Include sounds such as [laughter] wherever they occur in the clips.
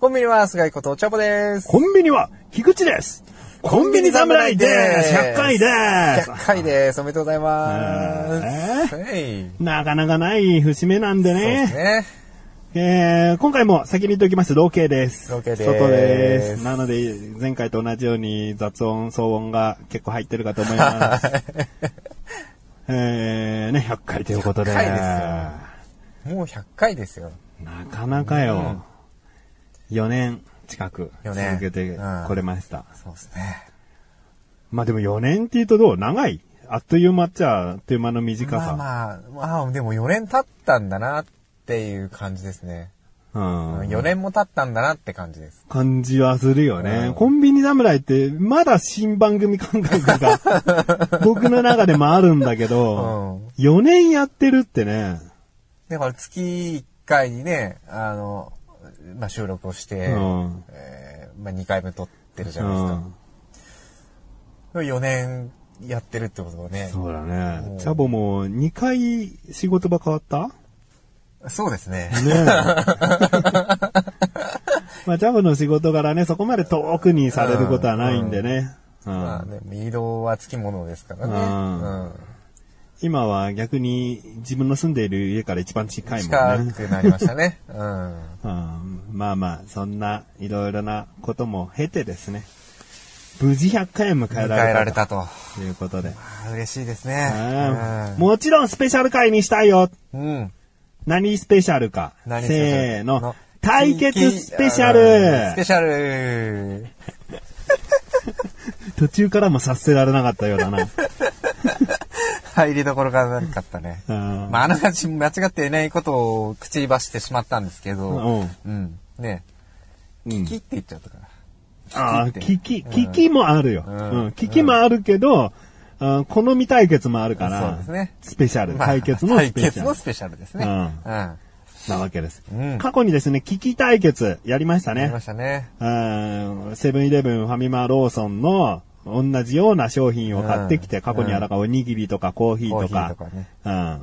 コンビニは菅井ことお茶ぼです。コンビニは菊池ですコンビニ侍です100回です100回です。おめでとうございます。えはい。なかなかない節目なんでそうですね。ね。えー、今回も先に言っておきます。ロケです。ロケです外です。なので、前回と同じように雑音、騒音が結構入ってるかと思います。えー、ね、100回ということで。100回ですもう100回ですよ。なかなかよ。4年近く続けてこれました。そうですね。まあでも4年って言うとどう？長い？あっという間っちゃあっという間の短まあさ。まあ、まあ、でも4年経ったんだなっていう感じですね。うん。4年も経ったんだなって感じです。感じはするよね。うんコンビニ侍ってまだ新番組感覚が [laughs] 僕の中でもあるんだけうど、ん。4年やってるってね。だから月1回にね、あの、まあ、収録をして、うんえーまあ、2回目撮ってるじうゃないですか。ん。4年やってるってことはね。そうだうねん。チャボも2回仕事場変わった？そうですね。ねえ。[laughs] まあ、チャボの仕事柄ね、そこまで遠くにされることはないんでね。うんまあね、移動はつきものですからね。うんうん今は逆に自分の住んでいる家から一番近いもん近ね。くなりましたね。[laughs] うん。うん、まあまあ、そんないろいろなことも経てですね、無事100回を迎え迎えられたられたと。ということで。嬉しいですうんね。もちろんスペシャル回にしたいようん。うん。何スペシャルか。何せーの。対決スペシャルうんスペシャル [laughs] 途中からもさせられなかったようだな。入りどころがなかったね。[laughs] うんまあ、あながち間違っていないことを口にばしてしまったんですけど、うんうん。ね、うん聞きって言っちゃったから。ああ、聞聞き、聞きもあるよ。ううんん、聞きもあるけど、あ好み対決もあるかそうらですね、スペシャル、まあ対決のス対ペシャル決のスペシャルですね。ううんん。なわけです。うん過去にですね、聞き対決やりましたねありま。したね。うんセブンイレブン、ファミマ、ローソンの同じような商品を買ってきて、うん過去にはだからおにぎりとかコーヒコーヒーーとか、とかね。うん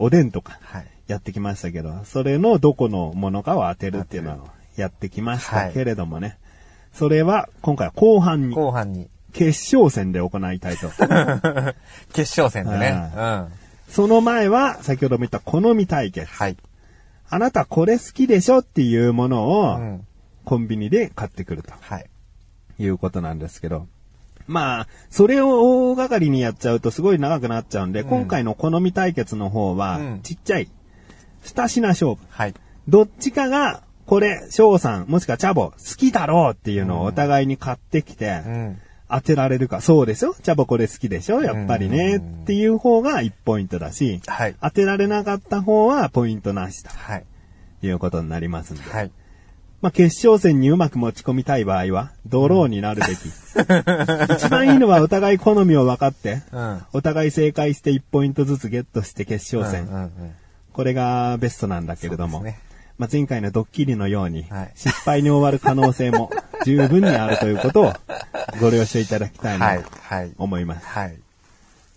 おでんとかはい。やってきましたけど、それのどこのものかを当てるっていうのをやってきましたけれどもね。それは今回は後半に、後半に、決勝戦で行いたいと。[laughs] 決勝戦でね。うん。はその前は、先ほども言った好み対決。い。あなたこれ好きでしょっていうものうを、ん。コンビニで買ってくるとはい。いうことなんですけど。まあ、それを大掛かりにやっちゃうとすごい長くなっちゃうんで、ん今回の好み対決の方はうん、ちっちゃい、二品勝負。はい。どっちかが、これ、翔さん、もしくはチャボ、好きだろうっていうのをお互いに買ってきて、うん。当てられるか、そうでしょチャボこれ好きでしょ？やっぱりね。うんっていう方が1ポイントだし、はい。当てられなかった方はポイントなしはい。ということになりますんで。はい。まあ、決勝戦にうまく持ち込みたい場合は、ドローになるべき。一番いいのはお互い好みを分かって、うん。お互い正解して1ポイントずつゲットして決勝戦。うんうんうん。これがベストなんだけれども、ねまあ、前回のドッキリのようにはい、失敗に終わる可能性も十分にあるということをご了承いただきたいはないと。はい。思います。はい。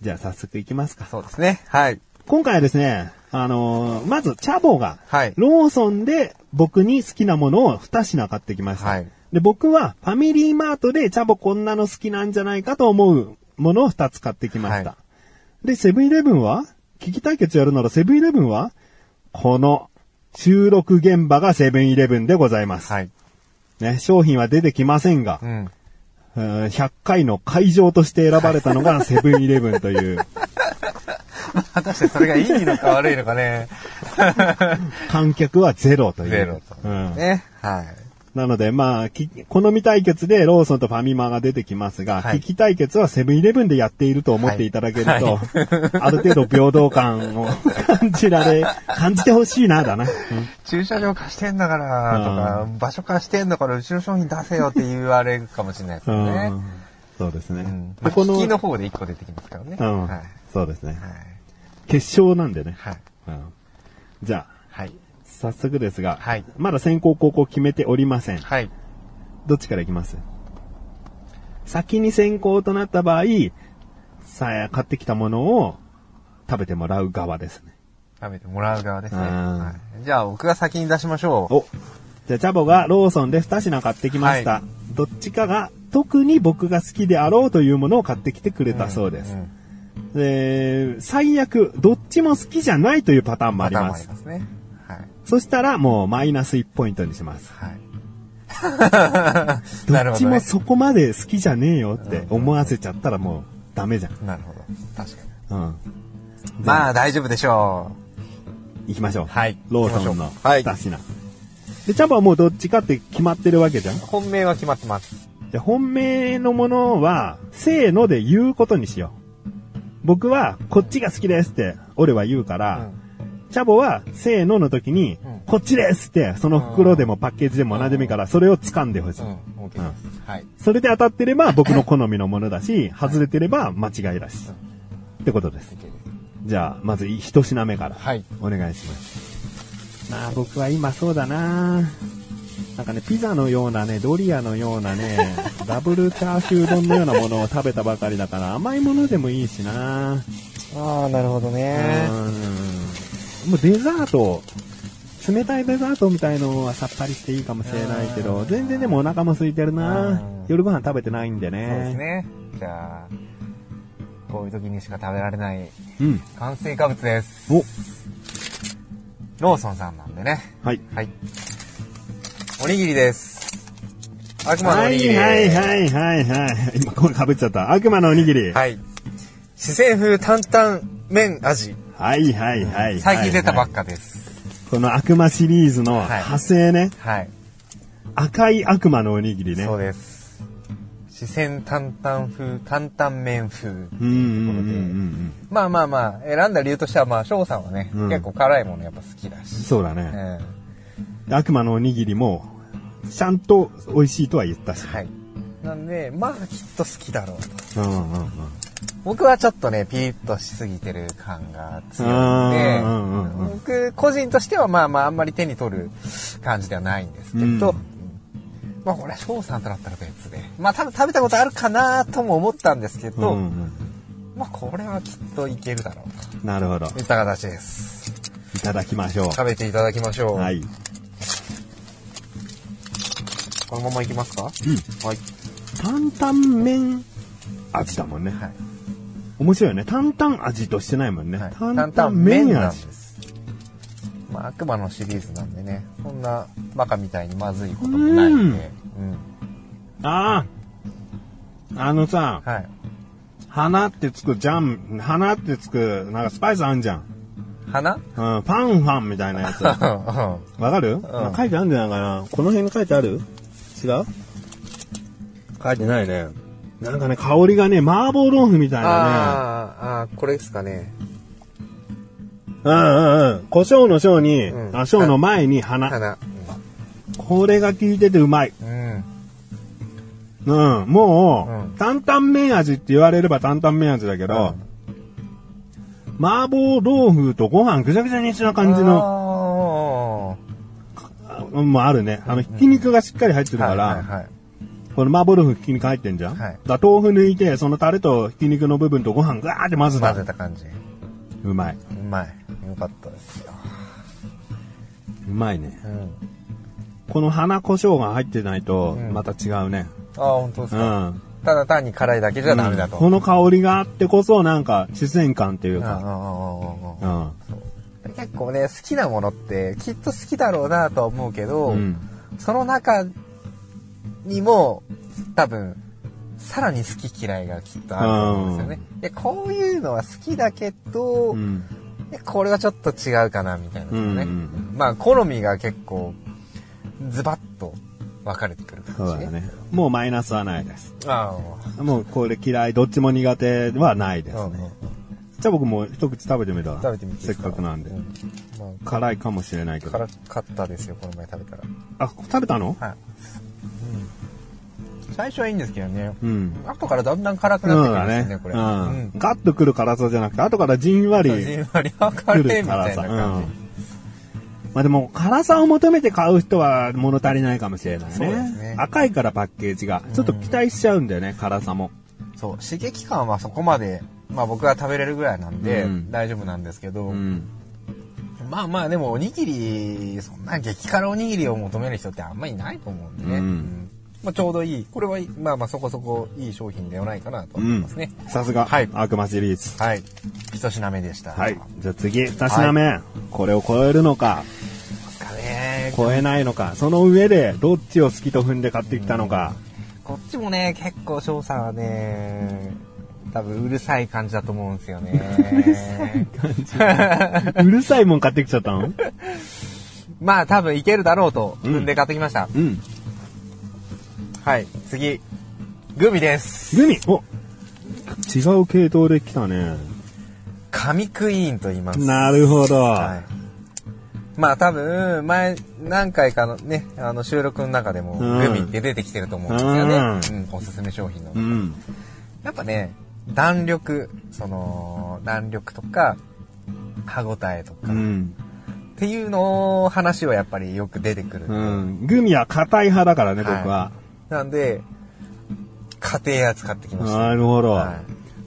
じゃあ早速いきますか。そうですね。はい。今回はですね、あのーまず、チャボが、はい。ローソンで僕に好きなものを2品買ってきました。はいで、僕はファミリーマートでチャボこんなの好きなんじゃないかと思うものを2つ買ってきました。はで、セブンイレブンは聞き対決やるならセブンイレブンはこの収録現場がセブンイレブンでございます。はい。ね、商品は出てきませんがう、ん。うん100回の会場として選ばれたのがセブンイレブンという、[laughs] [laughs] 果たしてそれがいいのか悪いのかね。[laughs] 観客はゼロという。ゼロと。うんね。はい。なので、まあ、き好み対決でローソンとファミマが出てきますが、はい危機対決はセブンイレブンでやっていると思っていただけると、はい [laughs] ある程度平等感を感じられ、感じてほしいな、だな。うん駐車場貸してんだから、とか、場所貸してんだから、うちの商品出せよって言われるかもしれないですよね。うんそうですね。うん。でまあ、引きの方で1個出てきますからね。うんはい。そうですね。はい。決勝なんでね。はい。うんじゃあ、はい。早速ですが、はいまだ先行高校決めておりません。はい。どっちからいきます？先に先行となった場合、さあ、買ってきたものを食べてもらう側ですね。食べてもらう側ですね。うんはい、じゃあ、僕が先に出しましょう。おじゃあ、チャボがローソンで2品買ってきました。はどっちかが特に僕が好きであろうというものを買ってきてくれたそうです。んで最悪、どっちも好きじゃないというパターンもあります。パターンもありますね。はい。そしたらもうマイナス1ポイントにします。はい。[laughs] どっちもそこまで好きじゃねえよって思わせちゃったらもうダメじゃん。なるほど。確かに。うん。まあ、大丈夫でしょ行きましょう。はいローソンの行きましょうはい2品。で、チャボはもうどっちかって決まってるわけじゃん。う。本命は決まってます。で、本命のものは、せーので言うことにしよう。僕は、こっちが好きですって、俺は言うから、チャボは、せーのの時に、うん。こっちですって、その袋でもパッケージでも何でもいいから、それを掴んでほしい。それで当たってれば僕の好みのものだし、外れてれば間違いだし。ってことです。じゃあ、まず一品目から。はい。お願いします。まあ僕は今そうだななんかね、ピザのようなね、ドリアのようなね、[laughs] ダブルチャーシュー丼のようなものを食べたばかりだから、甘いものでもいいしなああ、なるほどうね。ん。もうデザート、冷たいデザートみたいのはさっぱりしていいかもしれないけど、全然でもお腹も空いてるなうん夜ご飯食べてないんでね。そうですね。じゃあ、こういう時にしか食べられないうん。炭水化物です。お、ローソンさんなんでね。はい。はい。おにぎりです。悪魔のおはいにぎり。はいはいはいはい。今声かぶっちゃった。悪魔のおにぎり。はい。四川風担々麺味。はいはいはい。最近出たばっか。かです。この悪魔シリーズのはい派生ね。はい。赤い悪魔のおにぎりね。そうです。四川担々風、担々麺風。うんうんうんうんまあまあまあ、選んだ理由としては、まあ、翔さんはね、うん結構辛いものやっぱ好きだうん。し。そうだうん。ね。悪魔のおにぎりも、ちゃんと美味しいとは言ったし。はい。なんで、まあ、きっと好きだろうと。うんうんうん。僕はちょっとね、ピリッとしすぎてる感が強いうんうんので、うんうん僕、個人としてはまあまあ、あんまり手に取る感じではないんですけど、うんまあ、これは翔さんとだったら別で。まあ、多分食べたことあるかなとも思ったんですけど、うんうんまあ、これはきっといけるだろううんなるほど。といった形です。いただきましょ食べていただきましょう。う。はい。このままいきますか？うん。はい。担々麺味だもんね。はい。面白いよね。担々味としてないもんね。はい担々麺味なんで。す。まあ、悪魔のシリーズなんでね、そんなバカみたいにまずいこともないんで、うん。ああ。あのさ、はい。花ってつくジャン、花ってつく、なんかスパイスあんじゃん。花？うん、パンファンみたいなやつ。[laughs] わかる、なんか書いてあるんじゃないかなこの辺に書いてある？違う？書いてないね。なんかね、香りがね、麻婆豆腐みたいなあーあー、これですかね。ね。うんうんうん。胡椒の椒に、うんあ、椒の前に花。花。これが効いててうまい。うん。うん、もう、うん担々麺味って言われれば担々麺味だけど、麻婆豆腐とご飯ぐちゃぐちゃにした感じの、のうんもあるね。あの、ひき肉がしっかり入ってるかはいら、はい。このマーボルフひき肉入ってんじゃん。はい。だ豆腐抜いて、そのタレとひき肉の部分とご飯ガーって混ぜ混ぜた。感じ。うまい。うまい。よかったですよ。うまいね。うん。この花胡椒が入ってないと、また違うね。ああ本当ですうか、ん。ただ単に辛いだけじゃダメだと、この香りがあってこそ、なんか、自然感っていうああああか、ああうん。結構ね、好きなものって、きっと好きだろうなとは思うけど、うん。その中にも、多分、さらに好き嫌いがきっとあると思うんですよね。で、こういうのは好きだけど、うん。えこれはちょっと違うかな、みたいなのね。うんうんまあ、好みが結構、ズバッと分かれてくる感じだね。もうマイナスはないです。あもうこれ嫌い、どっちも苦手はないであ、うんうんすね。じゃあ僕も一口食べてみたら。食べてみてせっかかくなんで。うんま辛いかもしれないけあ、ど。辛かったですよ、この前食べたら。あ、食べたの？はい。うん。最初はいいんですけどね。うん。後からだんだん辛くなってくるんだですよね、これ。ね。うん。ガッとくる辛さじゃなくて、後からじんわりじんわり分かくるれみた。いな感うん。まあでも、辛さを求めて買う人は物足りないかもしれないねね。赤いからパッケージが。ちょっと期待しちゃうんだよね、辛さも。じ。そう、刺激感はそこまで、まあ僕は食べれるぐらいなんでうん大丈夫なんですけど、うん。まあまあでもおにぎり、そんな激辛おにぎりを求める人ってあんまりいないと思うんでね。うんうんまあちょうどいい。これはいいまあまあそこそこいい商品ではないかなと思いますね。さすが、はい悪魔シリーズ。はい。一品目でした。はい。じゃあ次、二品目。これを超えるのか。超えないのか、その上でどっちを好きと踏んで買ってきたのか。こっちもね、結構翔さんはね、多分うるさい感じだと思うんですよね。うるさいもん買ってきちゃったの？[laughs] まあ多分いけるだろうと踏んで買ってきました。うん。はい、次。グミです。グミ？お違う系統で来たね。紙クイーンと言います。なるほど。はい。まあ多分、前、何回かのね、あの収録の中でもうんグミって出てきてると思うんですよね。ううん、おすすめ商品の。うん。やっぱね、弾力、その、弾力とか、歯ごたえとか、っうん。ていうの話はやっぱりよく出てくる。うん。グミは硬い派だからね、僕は。なんで、家庭や使ってきました。なるほど。は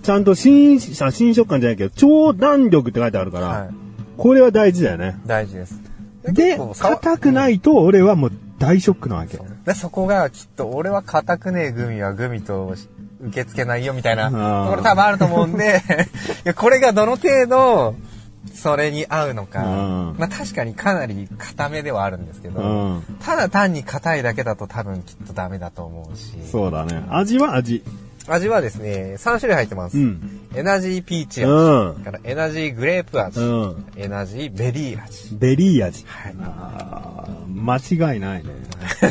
ちゃんと新、写真食感じゃないけど、超弾力って書いてあるから、はい。これは大事だよね。大事です。で、硬くないと俺はもう大ショックなわけ。そでそこがきっと俺は硬くねえグミはグミと受け付けないよみたいなところ多分あると思うんで [laughs] いやこれがどの程度それに合うのかうんまあ確かにかなり硬めではあるんですけどうん。ただ単に硬いだけだと多分きっとダメだと思うしそうだね。味は味。味はですね3種類入ってます、うん。エナジーピーチ味、うんからエナジーグレープ味、うん。エナジーベリー味ベリー味。はい間違いないね。[laughs]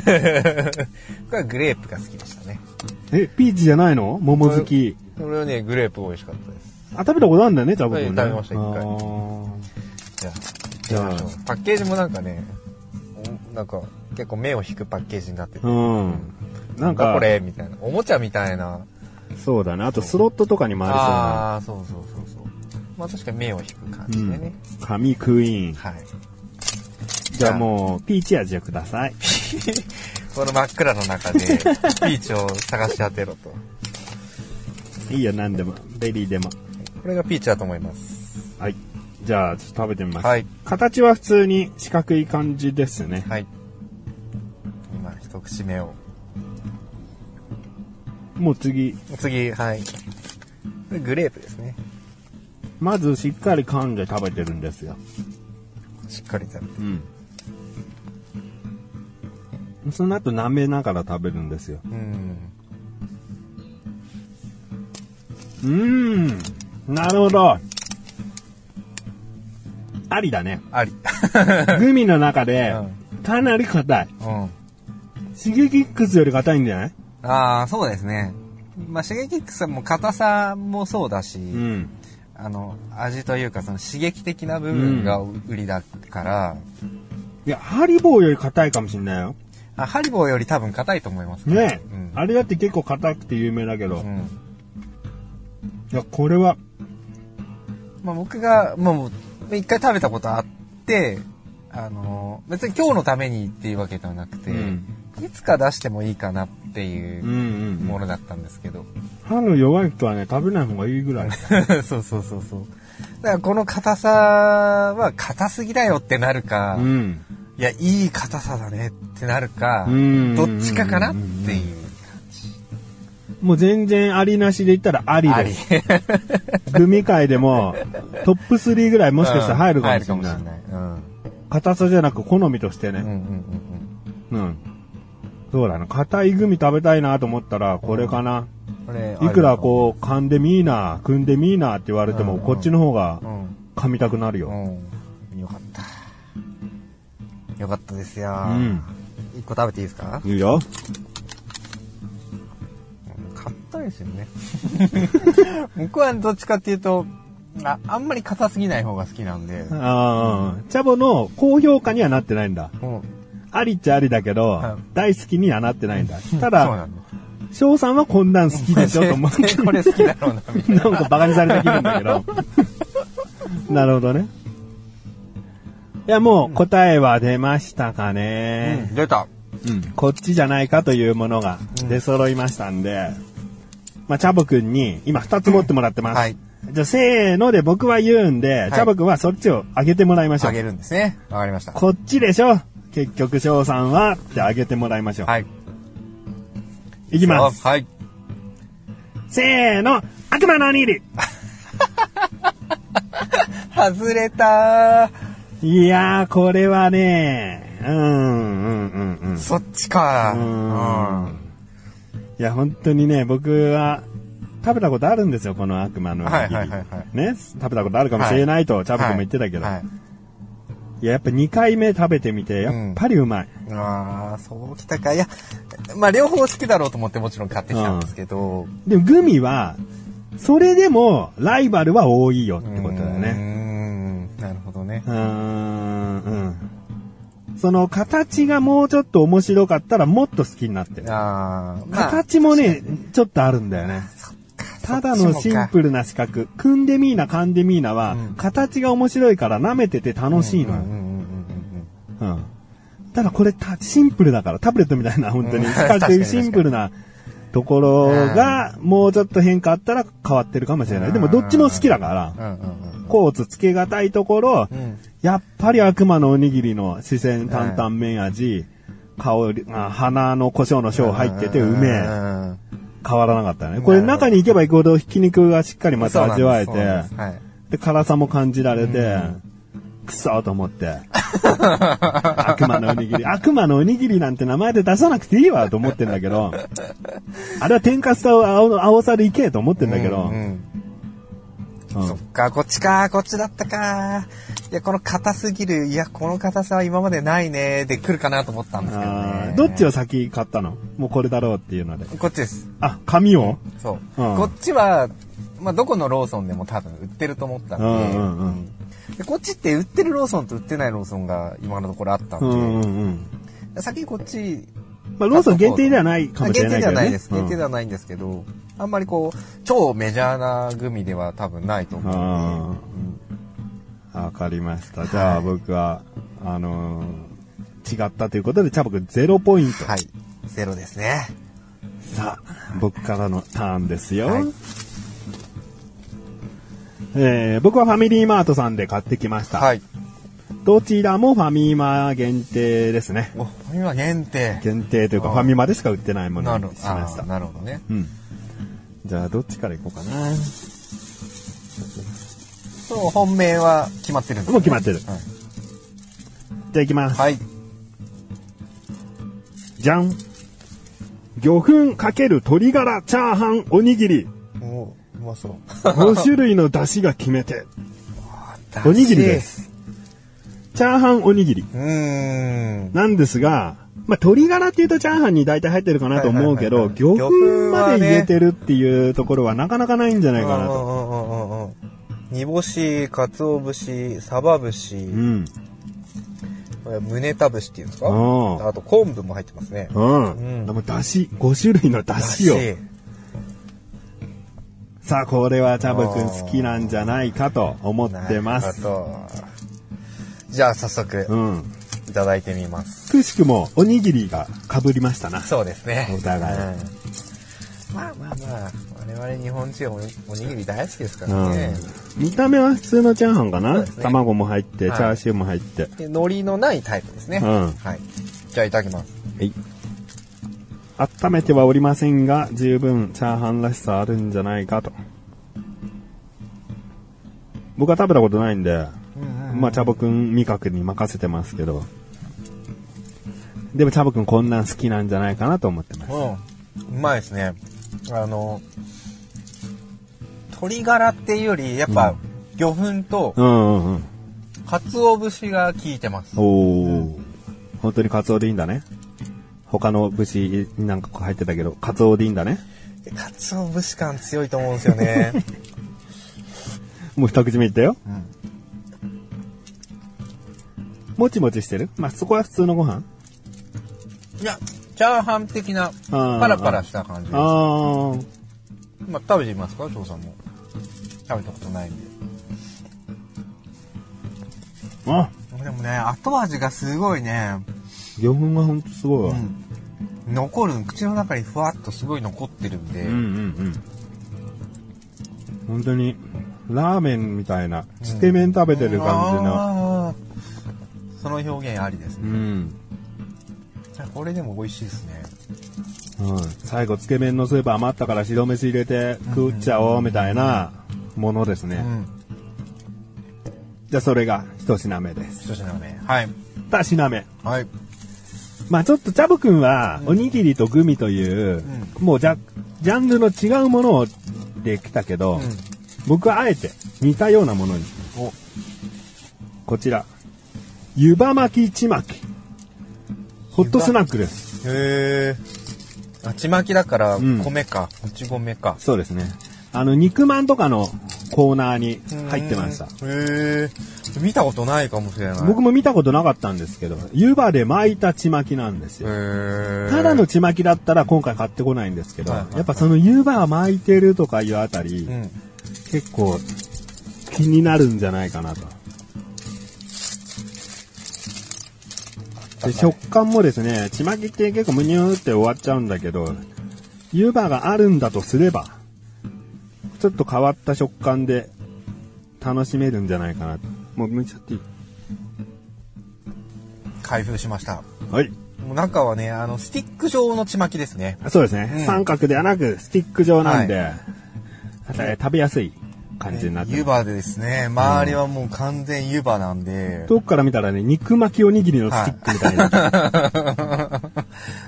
これはグレープが好きでしたねえ、ピーチじゃないの？桃好き。これはねグレープ美味しかったですあ、食べたことあるんだよね、多分ね。はい食べました一回じゃあ、パッケージもなんかね、おなんか結構目を引くパッケージになってて、うん。ななんんかか、これみたいな、おもちゃみたいな。そうだね。あとスロットとかにもありそうな。ああー、そうそうそうそう。まあ確かに目を引く感じでね。紙クイーン。はい。じゃあもう、ピーチ味をください。[laughs] この真っ暗の中で、[laughs] ピーチを探し当てろと。いいよ、何でも。ベリーでも。これがピーチだと思います。はい。じゃあ、ちょっと食べてみます。はい。形は普通に四角い感じですね。はい。今、一口目を。もう次、次、はい。グレープですね。まずしっかり噛んで食べてるんですよ。しっかり食べて。うん。その後舐めながら食べるんですよ。うん。うーん。なるほど。ありだね。あり。[laughs] グミの中でう、かなり硬い。うん。シゲキックスより硬いんじゃない？ああ、そうですね。まあ、シゲキックスも硬さもそうだし、うん。あの、味というか、その刺激的な部分が売りだから、いや、ハリボーより硬いかもしんないよ。あハリボーより多分硬いと思いますねうん。あれだって結構硬くて有名だけど。いうん。や、これは、まあ、僕が、もう、一回食べたことあって、あの、別に今日のためにっていうわけではなくて、うんいつか出してもいいかなっていううんうんものだったんですけど。歯の弱い人はね、食べない方がいいぐらい。[laughs] そうそうそうそう。だからこの硬さは硬すぎだよってなるか、うん。いや、いい硬さだねってなるか、うんどっちかかなっていうもう全然ありなしで言ったらありです。。グミ界でも、トップ3ぐらいもしかしたら入るかもしれない。入るかもしれない。硬さじゃなく好みとしてうん。うんね。うんうんうん。そうだな。硬いグミ食べたいなと思ったら、これかな。いくらこう、噛んでみーな、組んでみーなって言われても、うんこっちの方がう、ん。噛みたくなるよ。うん。よかった。よかったですよ。うん。一個食べていいですか？いいよ。硬いですよね。[laughs] 僕はどっちかっていうと、ああんまり硬すぎない方が好きなんで。ああ、チャボの高評価にはなってないんだ。もうありっちゃありだけど、はい大好きにはなってないんだ。ただ。翔さんはこんなん好きでしょ？と思って。[laughs] これ好きだろうな、みたいな。[laughs] なんかバカにされた気分だけど。なるほどね。いや、もう答えは出ましたかね。出た。うん。こっちじゃないかというものが出揃いましたんで、まあ、チャボくんに今2つ持ってもらってます。はい。じゃあ、せーので僕は言うんで、いチャボくんはそっちを上げてもらいましょう。あげるんですね。わかりました。こっちでしょ結局、翔さんはって上げてもらいましょう。はい。いきます。はい。せーの、悪魔のおにぎり [laughs] 外れたいやー、これはね、うん、うん、うん、うん。そっちか。ううんん。いや、本当にね、僕は、食べたことあるんですよ、この悪魔の。はいはいはいはいね、食べたことあるかもしれないと、チャボ君も言ってたけど。はい。いや、やっぱ2回目食べてみて、やっぱりうまい。ああ、そうきたか。いや、まあ両方好きだろうと思ってもちろん買ってきたんですけど。でもグミは、それでもライバルは多いよってことだよね。ん。なるほどねう。ーん、うん。その形がもうちょっと面白かったらもっと好きになってる。ああ、まあ、形もね、ちょっとあるんだよね。ただのシンプルな四角。クンデミーナ、カンデミーナは、うん形が面白いから舐めてて楽しいのよ。うん。ただこれたシンプルだから、タブレットみたいな本当にうん四角いシンプルなところが、もうちょっと変化あったら変わってるかもしれない。でもどっちも好きだから、うん。うんうんコーツつけがたいところう、ん。うん。やっぱり悪魔のおにぎりの四川担々麺味、香り、あ鼻の胡椒の椒入っててうめえ。ん変わらなかったね。これ中に行けば行くほどひき肉がしっかりまた味わえてです、はい。で、辛さも感じられて、くそーと思って。[laughs] 悪魔のおにぎり。悪魔のおにぎりなんて名前で出さなくていいわと思ってんだけど、あれは天かすと青青さでいけと思ってんだけど、うんうんうんそっか、こっちか、こっちだったか。いや、この硬すぎる、いや、この硬さは今までないね、で来るかなと思ったんですけどあねー。どっちを先買ったの？もうこれだろうっていうので。こっちです。あ、紙を？そう。うんこっちは、まあ、どこのローソンでも多分売ってると思ったんで、うんうんうんでこっちって売ってるローソンと売ってないローソンが今のところあったんで、うんうんうん。先にこっち、まあ、ローソン限定ではないかもしれないけど、ね。限定ではないです。限定では。はないんですけど、あんまりこう、超メジャーなグミでは多分ないと思うんで、わかりました。じゃあ僕は、あのー違ったということで、チャボくん0ポイント。はい。ゼロですね。さあ、僕からのターンですよ。はいえー僕はファミリーマートさんで買ってきました。はい。どちらもファミマ限定ですね。お、ファミマ限定。限定というか、ファミマでしか売ってないものなるにしました。なるほどね。うん。じゃあ、どっちからいこうかな。そう、本命は決まってるんです、もう決まってる。はい。じゃあ行きます。はい。じゃん。魚粉かける鶏ガラチャーハンおにぎり。おうまそう。5種類の出汁が決めて。[laughs] おにぎりです。チャーハンおにぎり。うーん。なんですが、まあ、鶏ガラっていうとチャーハンに大体入ってるかなと思うけど、魚粉まで入れてるっていうところはなかなかないんじゃないかなと。煮干し、鰹節、サバ節、うん。これ胸タ節っていうんですか？うんあと昆布も入ってますね。うん。うんでも出汁、5種類の。だしさあ、これはチャボくん好きなんじゃないかと思ってます。じゃあ早速うん。いただいてみます。くしくもおにぎりが被りましたな。そうですね。お互いうんまあまあまあ、我々日本人おにおにぎり大好きですかうんらね。。見た目は普通のチャーハンかな、ね卵も入って、チはいャーシューも入って。で海苔のないタイプですね。うんはい。じゃあいただきます。はい。温めてはおりませんが、十分チャーハンらしさあるんじゃないかと。僕は食べたことないんで、まあ、チャボくん味覚に任せてますけど。でも、チャボくんこんなん好きなんじゃないかなと思ってます。うん。うまいですね。あの、鶏ガラっていうより、やっぱ、魚粉とうんうんうん。鰹節が効いてます。おー。本当にカツオでいいんだね。他の節なんか入ってたけど、カツオでいいんだね。かつお節感強いと思うんですよね。[laughs] もう一口目いったよ。うんもちもちしてる？まあ、そこは普通のご飯？いや、チャーハン的な、ーパラパラした感じです。あー。まあ、食べてみますか？翔さんも。食べたことないんで。あ、でもね、後味がすごいね、魚粉がほんとすごいわ。うん、残る、口の中にふわっとすごい残ってるんで、うんうんうん。本当に、ラーメンみたいな、つけ麺食べてる感じの。その表現ありですね。うん。じゃあこれでも美味しいですね。うん。最後、つけ麺のスープ余ったから白飯入れて食っちゃおうみたいなものですね。うん。じゃあ、それが一品目です。一品目。はい。二品目。はい。まあちょっとチャブくんは、おにぎりとグミという、もうじゃ、ジャンルの違うもので来たけど、うん。僕はあえて似たようなものに。お、こちら。湯葉巻きちまき。ホットスナックです。へえ。あ、ちまきだからん、米か。もち米か。そうですね。あの、肉まんとかのコーナーに入ってました。うん。へえ。見たことないかもしれない。僕も見たことなかったんですけど、湯葉で巻いたちまきなんですよ。ただのちまきだったら今回買ってこないんですけど、はいはいはいやっぱその湯葉巻いてるとかいうあたり、うん。結構気になるんじゃないかなと。で食感もですね、ちまきって結構むにゅーって終わっちゃうんだけど、湯葉があるんだとすれば、ちょっと変わった食感で楽しめるんじゃないかなと。もうむちゃっていい。開封しました。はい。もう中はね、あの、スティック状のちまきですね。そうですね。うん三角ではなくスティック状なんで、はえー食べやすい感じになってます。湯葉でですね、周りはもう完全湯葉なんで、遠くから見たらね、肉巻きおにぎりのスティックみたいな。[laughs]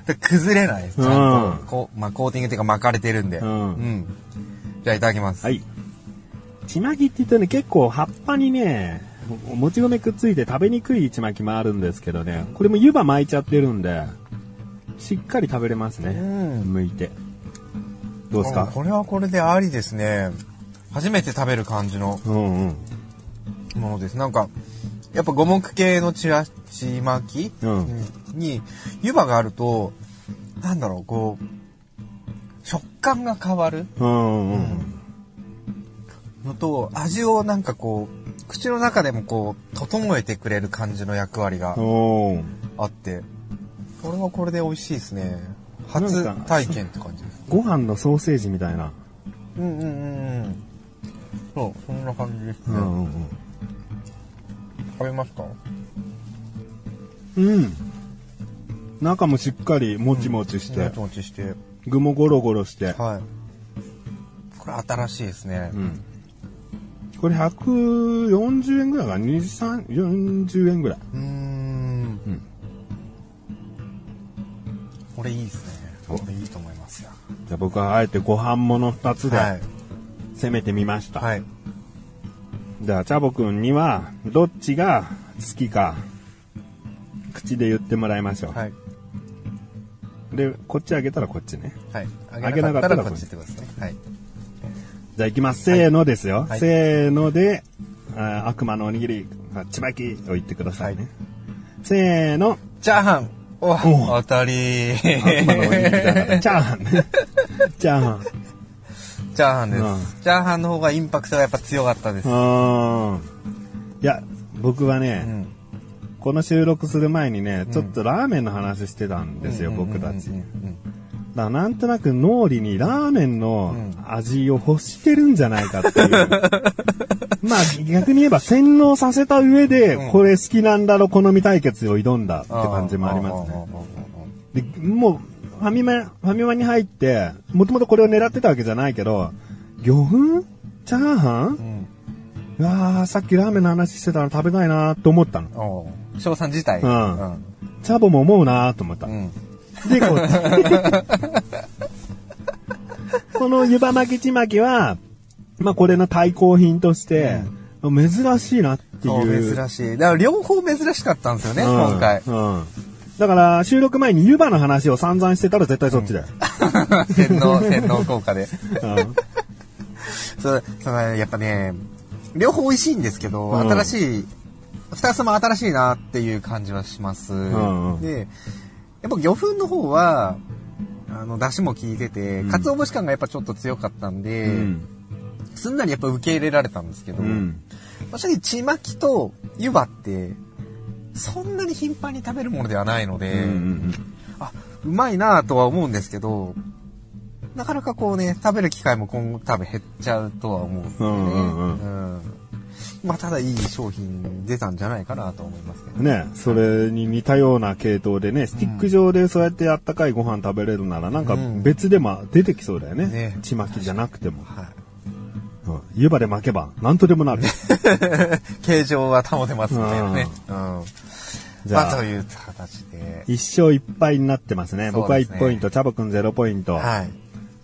で崩れないです。ちゃんと、こう、まあ、コーティングっていうか巻かれてるんで。うんうん。じゃあいただきます。はい。ちまきって言うとね、結構葉っぱにね、ももち米くっついて食べにくいちまきもあるんですけどね、これも湯葉巻いちゃってるんで、しっかり食べれますね。うん剥いて。どうですか？あこれはこれでありですね。初めて食べる感じの。ものです。なんか、やっぱ五目系のちらち巻き、うんに、湯葉があると、なんだろう、こう、食感が変わるう。のと、味をなんかこう、口の中でもこう、整えてくれる感じの役割があって、これはこれで美味しいですね。初か体験って感じです。ご飯のソーセージみたいな。うんうんうんうん。そう、そんな感じですね。うんうんうん。食べますか？うん。中もしっかりもちもちしてもち、もちして。具もゴロゴロして。はい。これ新しいですね。うん。これ140円ぐらいかな ?2、3、40円ぐらい。うーん。うんこれいいですね。これいいと思いますよ。じゃあ僕はあえてご飯もの2つではい。攻めてみました。はい。じゃあ、チャボくんには、どっちが好きか、口で言ってもらいましょう。はい。で、こっちあげたらこっちね。はい。あげなかったらこっちってことですね。はい。じゃあ行きます。せーのですよ。はいせーので、あ悪魔のおにぎり、あちまきを言ってくださいね。はいせーの。チャーハンおお当たり悪魔のおにぎりじゃなかった。チャーハンね。チャーハン。チャーハンです、うん。チャーハンの方がインパクトがやっぱ強かったです。いや、僕はうね、ん。この収録する前にね、ちょっとラーメンの話してたんですよ、僕たち。だからなんとなく脳裏にラーメンのうん。味を欲してるんじゃないかっていう。[laughs] まあ逆に言えば洗脳させた上で、うん。これ好きなんだろ好み対決を挑んだって感じもありますね。ね。でもう、ファミマ、ファミマに入って、もともとこれを狙ってたわけじゃないけど、魚粉？チャーハン？うん。うわーさっきラーメンの話してたら食べたいなと思ったの。おう翔さん自体？うんうん。チャボも思うなと思った。うん。で、こう。[laughs] この湯葉巻きちまきは、まあこれの対抗品として、珍しいなっていう。珍しい。だから両方珍しかったんですよね、うん今回。うん。だから、収録前に湯葉の話を散々してたら絶対そっちだよ。[laughs] 洗脳、洗脳効果で。うんそう、そのやっぱね、両方美味しいんですけど、うん新しい、二つとも新しいなっていう感じはします。んうんで、やっぱ魚粉の方は、あの、出汁も効いてて、うん鰹節感がやっぱちょっと強かったんで、うん。すんなりやっぱ受け入れられたんですけど、うん。正直、ちまきと湯葉って、そんなに頻繁に食べるものではないので、うんうんあ、うまいなとは思うんですけど、なかなかこうね、食べる機会も今後多分減っちゃうとは思うんでね。うんうんうんまあ、ただいい商品出たんじゃないかなと思いますけどうん。ね、それに似たような系統でね、スティック状でそうやってあったかいご飯食べれるなら、なんかうん別でも出てきそうだよね。ねちまきじゃなくても。はい。うん湯葉で巻けば、なんとでもなる。[laughs] 形状は保てますみたいなね。うん。じゃあまあ、という形で。一勝一敗になってますね。すね1ポイント、チャボくん0ポイント。はい。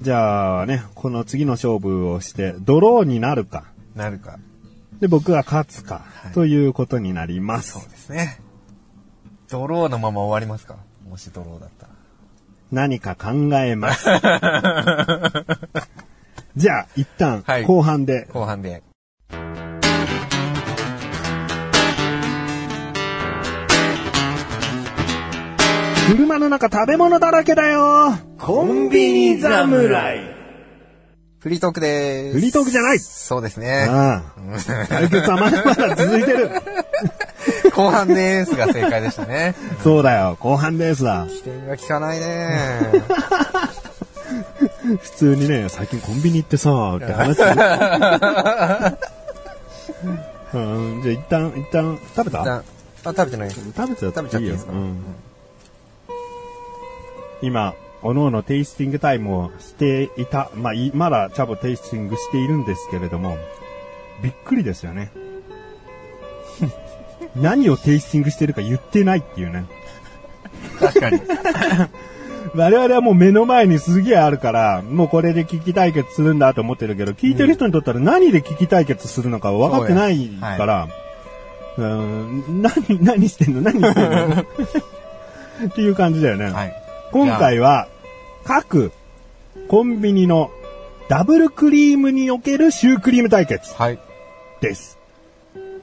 じゃあね、この次の勝負をして、ドローになるか。なるか。で、僕が勝つか、はいということになります。そうですね。ドローのまま終わりますか？もしドローだったら。何か考えます。[laughs] じゃあ、一旦はい、後半で、後半で。車の中食べ物だらけだよコンビニ侍フリートークでーす。フリートークじゃないそうですね。ああ。対決はまだまだ続いてる。[laughs] 後半でーすが正解でしたね。そうだよ、後半ですだ。起点が効かないね [laughs] 普通にね、最近コンビニ行ってさ、って話する。[laughs] うん、じゃあ一旦、一旦、食べた？あ、食べてない食べちゃっていいよ。食べちゃっていいですか？うん今、おのおのテイスティングタイムをしていた、まあ、いまだチャボテイスティングしているんですけれども、びっくりですよね。[laughs] 何をテイスティングしてるか言ってないっていうね。確かに。[laughs] 我々はもう目の前にすげえあるから、もうこれで聞き対決するんだと思ってるけど、聞いてる人にとったら何で聞き対決するのか分かってないから、うーん何、何してんの？何してんの？[laughs] っていう感じだよね。はい。今回は、各コンビニのダブルクリームにおけるシュークリーム対決はい。です。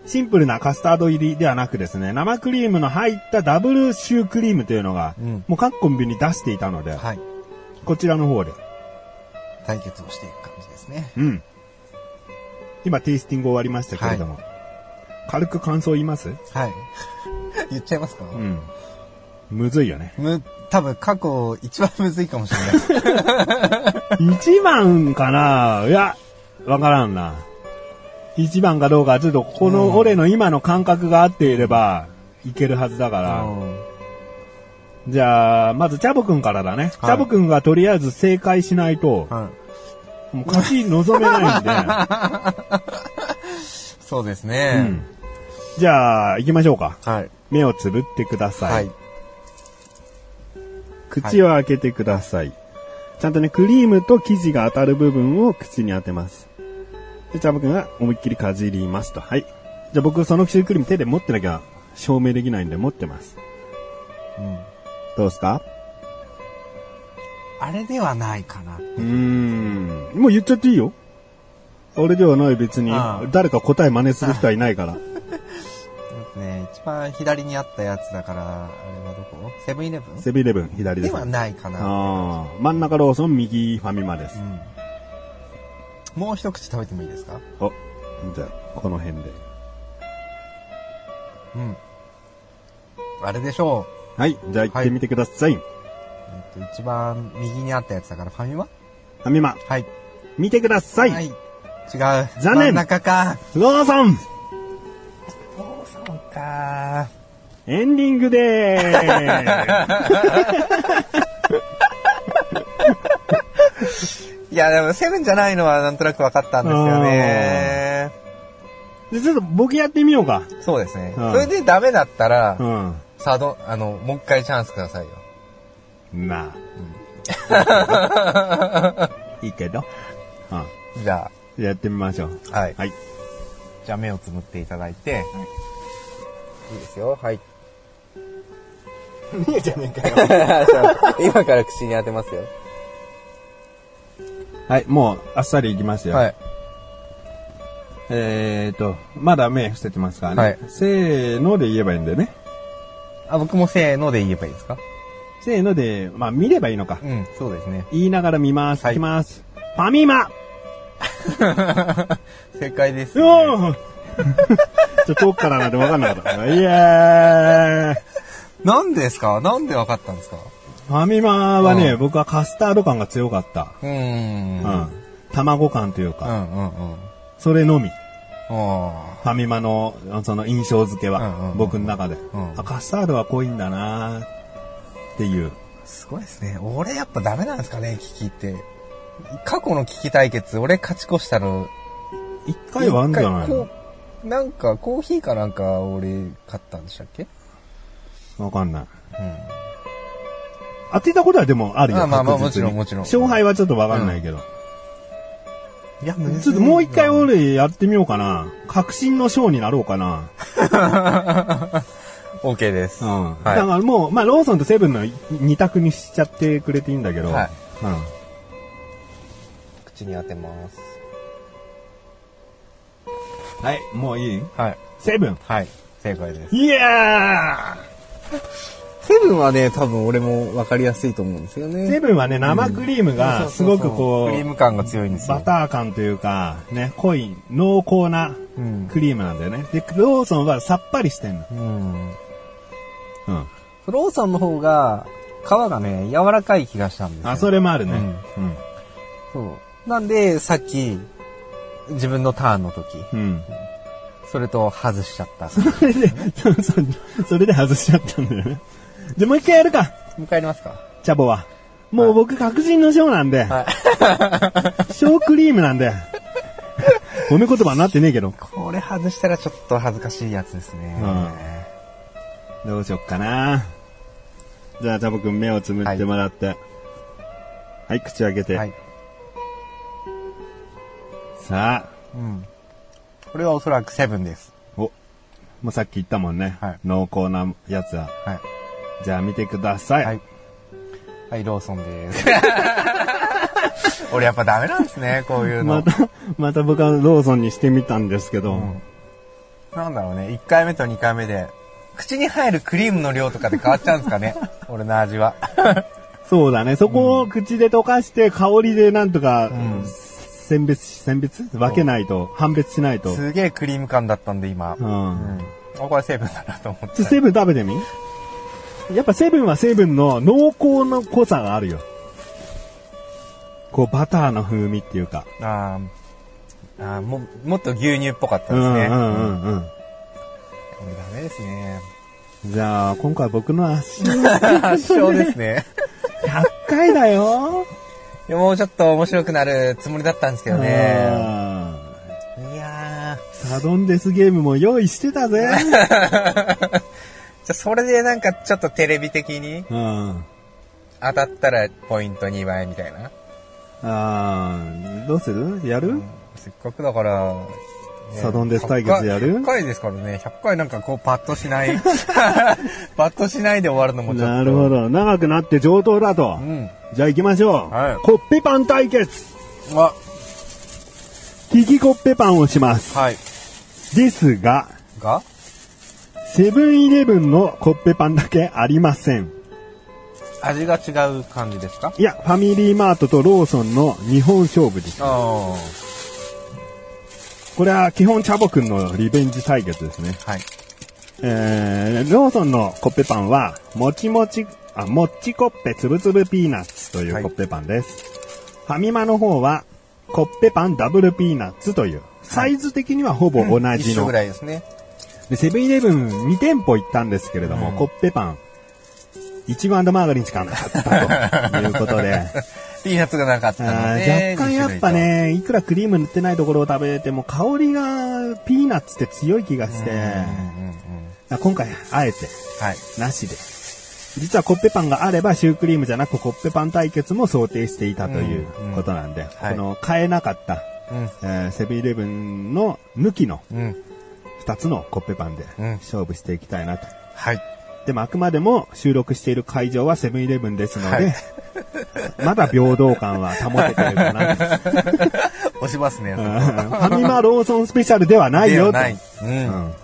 シンプルなカスタード入りではなくですね、生クリームの入ったダブルシュークリームというのが、うんもう各コンビニ出していたので、はい。こちらの方で、対決をしていく感じですね。うん。今テイスティング終わりましたけれども、軽く感想言います？はい。[laughs] 言っちゃいますか？うん。むずいよね。む、多分過去一番むずいかもしれない。一番かな？いや、わからんな。一番かどうか、ちょっとこの俺の今の感覚が合っていれば、いけるはずだから。じゃあ、まずチャボくんからだね。チャボくんがとりあえず正解しないと、はい。もう勝ち望めないんで。[laughs] そうですうねん。じゃあ、行きましょうか。はい。目をつぶってください。はい。口を開けてください。ちゃんとね、クリームと生地が当たる部分を口に当てます。で、チャボくんが思いっきりかじりますと。はい。じゃあ僕、そのシュークリーム手で持ってなきゃ証明できないんで持ってます。うん。どうですか？あれではないかな。うーん。もう言っちゃっていいよ。俺ではない別にああ。誰か答え真似する人はいないから。ね、一番左にあったやつだから、あれはどこ？セブンイレブン？セブンイレブン、左で。ですはないかな。ああ。真ん中ローソン、右ファミマですう。ん。もう一口食べてもいいですか？お、じゃあ、この辺で。うん。あれでしょはい。じゃあ行ってみてください。う。えっと、一番右にあったやつだからファミマ？ファミマ、はい。見てください。はい。違う。残念真ん中か。ローソンそうか。エンディングでーす。[laughs] いや、でもセブンじゃないのはなんとなく分かったんですよね。でちょっと僕やってみようか。そうですね。うんそれでダメだったら、うん。さあど、あの、もう一回チャンスくださいよ。まあ。いいけど。うじゃん。やってみましょう。あ、はい。はい。じゃあ目をつむっていただいて、いいですよ。はい。ねえじゃねえかよ。[laughs] 今から口に当てますよ。はい、もう、あっさりいきますよ。はい。えーと、まだ目伏せてますからね。はいせーので言えばいいんだよね。あ、僕もせーので言えばいいですか？せーので、まあ見ればいいのか。うん、そうですね。言いながら見ます。はいいきます。ファミマ [laughs] 正解です、うね。[laughs] おーちょ、遠くからなんて分かんなかった。イエーイなんでですか？なんでわかったんですか？ファミマはね、うん僕はカスタード感が強かった。うーん。ううんん。卵感といううんか、うんうん。それのみ。あファミマの、その印象付けは、うんうんうん僕の中で、うんあ。カスタードは濃いんだなっていう。あ。すごいですね。俺やっぱダメなんですかね、聞きって。過去の聞き対決、俺勝ち越したの。一回はあんじゃないの？一回こうなんか、コーヒーかなんか俺買ったんでしたっけ？わかんない。うん。当てたことはでもあるよ。あまあまあ確実にもちろんもち勝敗はちょっとわかんないけど。いや、ちょっともう一回俺やってみようかな。確信の賞になろうかな。[laughs] OK です。うん。はいだからもう、まあローソンとセブンの二択にしちゃってくれていいんだけど。はいうん。口に当てます。はい、もういい？はい。セブン？はい。正解です。いやセブンはね、多分俺も分かりやすいと思うんですよーね。セブンはね、生クリームがすごくこクリーう、ム感が強いんですよ。バター感というか、ね、濃い、濃厚なうん。クリームなんだよね。で、ローソンはさっぱりしてんの。うん。うん。ローソンの方が、皮がね、柔らかい気がしたんですよ。あ、それもあるね。うんうん。そう。なんで、さっき、自分のターンの時、うん。それと外しちゃった。[laughs] それで、そうそれで外しちゃったんだよね。じゃあもう一回やるか、迎えますかチャボは。もう僕確信の賞なんで、はい。賞クリームなんで、褒め言葉になってねえけど。これ外したらちょっと恥ずかしいやつですね。どうしよっかな。じゃあ、チャボくん目をつむってもらって。はい、口開けて。はい。さあ、うん。これはおそらくセブンです。お、もうさっき言ったもんね。はい濃厚なやつは。はい。じゃあ見てください。はい。はい、ローソンです。[laughs] 俺やっぱダメなんですね、こういうの。また、また僕はローソンにしてみたんですけど、うんなんだろうね、1回目と2回目で、口に入るクリームの量とかで変わっちゃうんですかね、[laughs] 俺の味は。そうだね。そこを口で溶かして香りでなんとか、ん選別し、選別？分けないと、判別しないと。すげえクリーム感だったんで、今。う。うんん。あこれセブンだなと思って。ちょセブン食べてみ？やっぱセブンはセブンの濃厚の濃さがあるよ。こうバターの風味っていうか。あーあーも、もっと牛乳っぽかったうんですね。うんうんうん。俺ダメですね。じゃあ、今回僕の足圧 [laughs] 勝ですね。[laughs] 100回だよ。もうちょっと面白くなるつもりだったんですけどね。うんいやサドンデスゲームも用意してたぜ。ー。[laughs] じゃあそれでなんかちょっとテレビ的にうん。当たったらポイント2倍みたいな。あーどうする？やる、せっかくだから、ねサドンデス対決やる？100, 回ですからね。100回なんかこうパッとしない。[laughs] パッとしないで終わるのもちょっと。なるほど。長くなって上等だと。うん。じゃあ行きましょう。はいコッペパン対決。あ、キキコッペパンをします。はい。ですが、が？セブンイレブンのコッペパンだけありません。味が違う感じですか？いや、ファミリーマートとローソンの二本勝負です。あこれは基本チャボくんのリベンジ対決ですね。あ。はい。えー、ローソンのコッペパンは、もちもち、あ、もっちコッペつぶつぶピーナッツというコッペパンです。ファミマの方は、コッペパンダブルピーナッツという、サイズ的にはほぼ同じの一緒ぐ。らいですね。で、セブンイレブン2店舗行ったんですけれども、うんコッペパン、いちごマーガリンしかなかったということで、ピーナッツがなかったあので。ー若干やっぱね、いくらクリーム塗ってないところを食べても香りがピーナッツって強い気がし二て。うんうんうんあ今回あえてはい。なしで。実はコッペパンがあればシュークリームじゃなくコッペパン対決も想定していたということなんで、はいこの買えなかった、うん。えーセブンイレブンの抜きのうん。2つのコッペパンでうん勝負していきたいなと。はい。でもあくまでも収録している会場はセブンイレブンですので、はいまだ平等感は保ててるかな。[laughs] 押しますね。うんファミマローソンスペシャルではないよない。う。うんん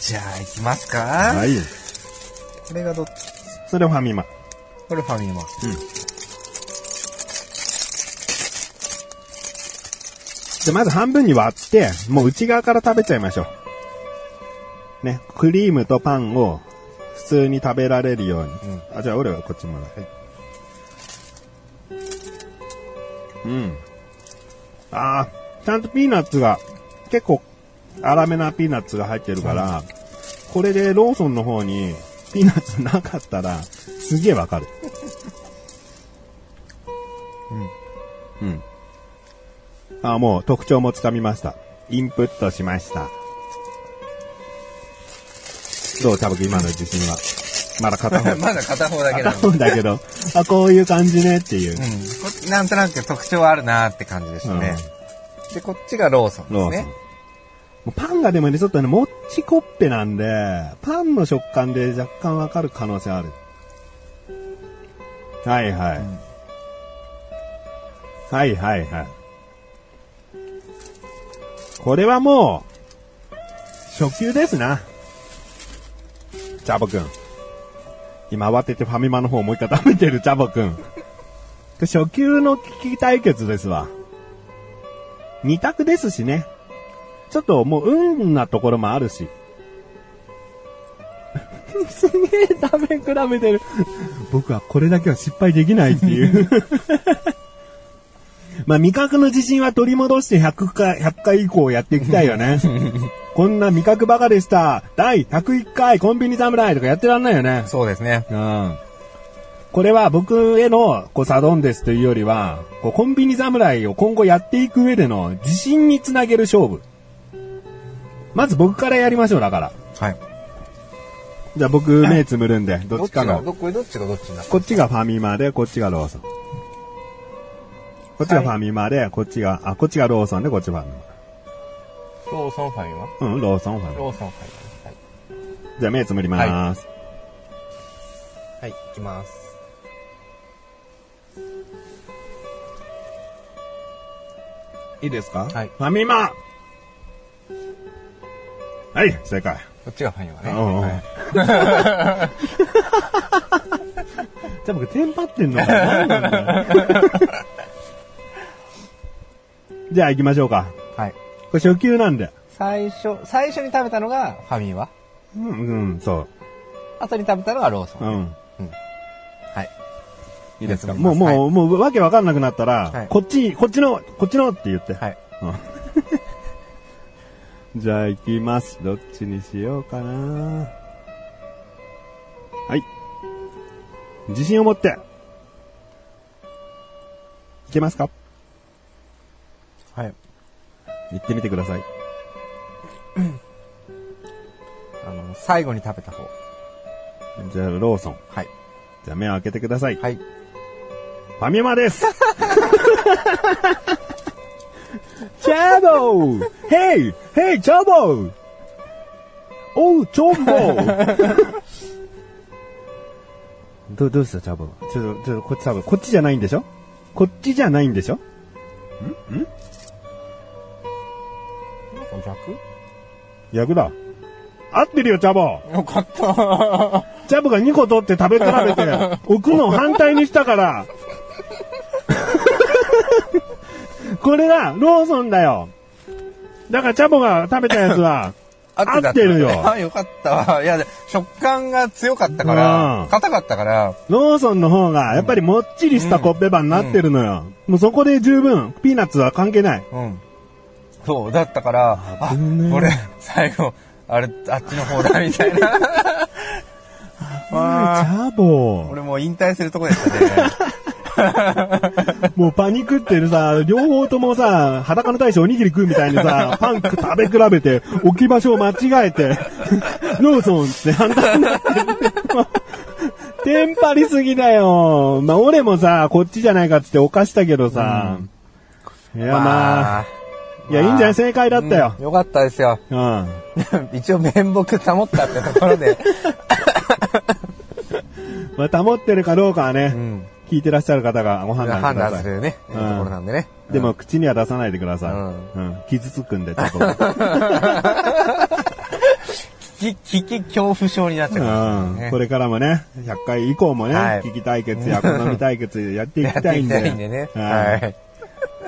じゃあ、行きますか。はい。これがどっち？それをファミマ。これファミマ。で、まず半分に割って、もう内側から食べちゃいましょう。ね、クリームとパンを普通に食べられるように。うんあ、じゃあ俺はこっちもらう。うん。あーちゃんとピーナッツが、結構、粗めなピーナッツが入ってるから、これでローソンの方にピーナッツなかったら、すげえわかる。うん。うん。あ、もう特徴もつかみました。インプットしました。どう多分今の自信は。まだ片方。[laughs] まだ片方だけな片の。方だけど、あ、こういう感じねっていうう。ん。こなんとなく特徴あるなーって感じでしたね。で、こっちがローソン。ですねパンがでもね、ちょっとね、もっちこっぺなんで、パンの食感で若干わかる可能性ある。はいはい。んはいはいはい。これはもう、初級ですな。チャボくん。今慌ててファミマの方もう一回食べてるチャボくん。初級の危機対決ですわ。二択ですしね。ちょっともう運なところもあるし。[laughs] すげえ食べ比べてる。僕はこれだけは失敗できないっていう。[laughs] まあ味覚の自信は取り戻して100回、100回以降やっていきたいよね。[laughs] こんな味覚バカでした。第101回コンビニ侍とかやってらんないよね。そうですね。うん。これは僕へのこうサドンデスというよりは、こうコンビニ侍を今後やっていく上での自信につなげる勝負。まず僕からやりましょう、だから。はい。じゃあ僕目つむるんで、[coughs] どっちかの。どこれどっちがどっちになこっちがファミマで、こっちがローソン。こっちがファミマで、こっちが、あ、こっちがローソンで、こっちファミローソンファミママ。うん、ローソンファミマ。ローソンファミじゃあ目つむりまーす。マ。はい。はい、行きます。いいですか？はいファミマはい、正解。こっちがファミマね。うんうんはい [laughs] じゃあ僕、テンパってんのかな？何なんだよじゃあ行きましょうか。はい。これ初級なんで。最初、最初に食べたのがファミマ？うん、うん、そ後に食べたのがローソう。うン。ん。はい。いいですか？はいもう、もう、もう、わけわかんなくなったら、はいこっち、こっちの、こっちのって言って。はい。うん [laughs] じゃあ行きます。どっちにしようかな。はい。自信を持って。いけますか？はい。行ってみてください。あの、最後に食べた方。じゃあ、ローソン。はい。じゃあ、目を開けてください。はい。ファミマです [laughs] チャボーヘイヘイチャボーおう、チョンボーど、どうしたチャボちょっと、ちょっと、こっち多分、こっちじゃないんでしょ？こっちじゃないんでしょ？逆だ。合ってるよ、チャボよかった。チャボが2個取って食べ比べて、[laughs] 置くのを反対にしたから。[laughs] これが、ローソンだよ。だから、チャボが食べたやつは、[laughs] 合ってるよあ、よかったわ。いや、で食感が強かったかうんら、硬かったから、ローソンの方が、やっぱりもっちりしたコッペパンになってるのよ。もうそこで十分、ピーナッツは関係ない。うん。そう、だったから、あ、れ、最後、あれ、あっちの方だ、みたいな。[laughs] チわーャボ俺もう引退するとこでしたね。[laughs] もうパニックってるさ、両方ともさ、裸の大将おにぎり食うみたいにさ、パン食べ比べて、置き場所を間違えて、[laughs] ローソンって反対になってる。テンパりすぎだよ。まあ、俺もさ、こっちじゃないかっつっておかしたけどさ。いや、まあ、まあ、いや、いいんじゃない？正解だったよ。よかったですよ。うん。[laughs] 一応面目保ったってところで。[laughs] まあ、保ってるかどうかはね、ん聞いてらっしゃる方がご判断く判ださい。断するね、ところなんでね。でも、口には出さないでください。ううん。傷つくんで、ちょっと。[laughs] 危機、危機恐怖症になっちゃうねうん。これからもね、100回以降もね、はい聞き対決や好み対決やっていきやったていきいんで。たいんでね。はいはい。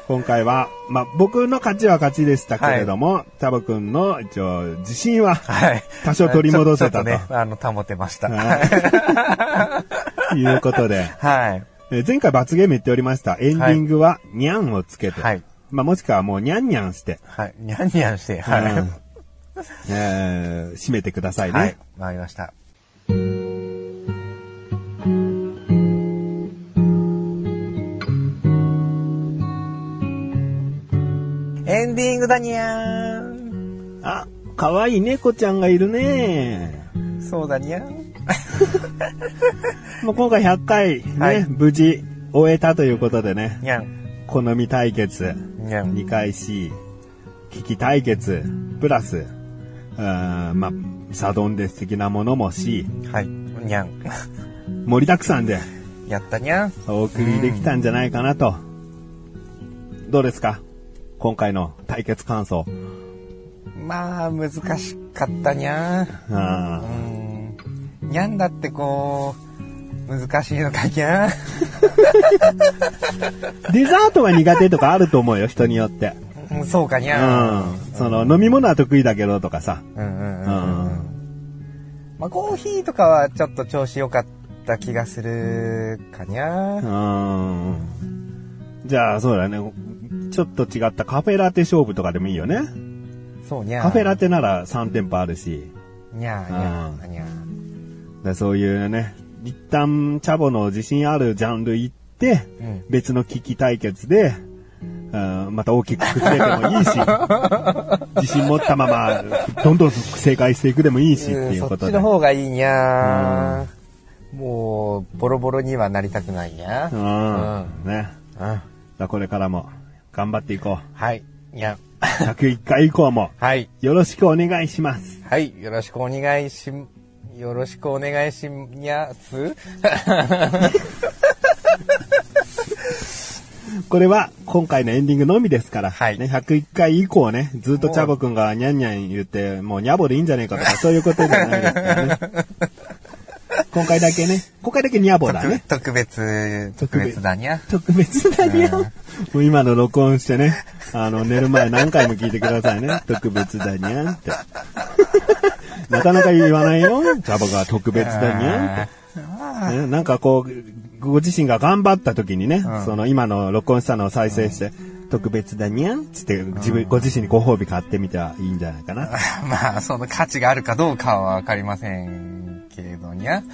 今回は、まあ、僕の勝ちは勝ちでしたけれども、タボ君の一応、自信は、はい。多少取り戻せたとちょっとね、あの、保てました。はい。[laughs] いうことで、はい。えー前回罰ゲーム言っておりました。エンディングは、にゃんをつけて。はい。まあ、もしくはもう、にゃんにゃんして、はい。にゃんにゃんして、はうんい。えー締めてくださいね。はい。わかりました。エンディングだにゃーあ、かわいい猫ちゃんがいるね。ん。そうだにゃん。[laughs] もう今回100回ね、はい無事終えたということでね、にゃん。好み対決、にゃん。2回し、危機対決、プラス、あーまあ、サドンデス的なものもし、はい。にゃん。盛りだくさんでやったにゃん。お送りできたんじゃないかなと。どうですか？今回の対決感想。まあ、難しかったにゃん。あうん。にゃんだってこう、難しいのかにゃん。ー [laughs] デザートは苦手とかあると思うよ、人によって。うんそうかにうゃん。ん。その、飲み物は得意だけどとかさ。うんうんううんうん。ん。まあ、コーヒーとかはちょっと調子良かった気がするかにゃ。うん。じゃあ、そうだね。ちょっと違ったカフェラテ勝負とかでもいいよね。そうにゃ。カフェラテなら3店舗あるし。にゃにゃにゃ。でそういうね、一旦チャボの自信あるジャンル行って、うん。別の危機対決で、うんまた大きく崩れてもいいし、[laughs] 自信持ったまま、どんどん正解していくでもいいし、っていうことで。そっちの方がいいにゃ。もう、ボロボロにはなりたくないにゃ。ううんん。ね。うん。これからも頑張っていこはい。にゃ。う。101回以降もはい。よろしくお願いします。はい。よろしくお願いし、よろしくお願いしにゃす。[laughs] これは今回のエンディングのみですから、はいね、101回以降ね、ずっとチャボくんがニャンニャン言って、もうニャボでいいんじゃねえかとか、そういうことじゃないですからね。[laughs] 今回だけね、今回だけニャボだね。特別、特別だにゃ。特別だにゃ。もう今の録音してね、あの、寝る前何回も聞いてくださいね。特別だにゃって。なかなか言わないよ。チャボが特別だにゃって。ね、なんかこう、ご自身が頑張った時にね、んその今の録音したのを再生して、特別だにゃんつって自分、ご自身にご褒美買ってみてはいいんじゃないかな。[laughs] まあ、その価値があるかどうかはわかりませんけどにゃ。[laughs]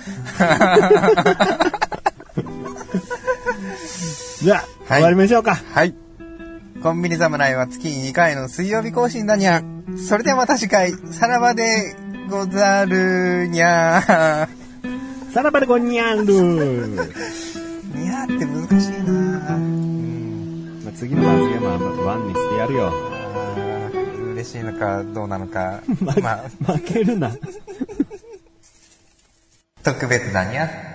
じゃあ、はい終わりましょうか。はい。コンビニ侍は月に2回の水曜日更新だにゃ。それではまた次回、さらばでござるにゃ。さらばでごにゃんるー。にゃって難しいなうん。まあ、次の罰ゲームはワンにしてやるよ。嬉しいのかどうなのか。[laughs] ままあ、負けるな。特別なにゃ。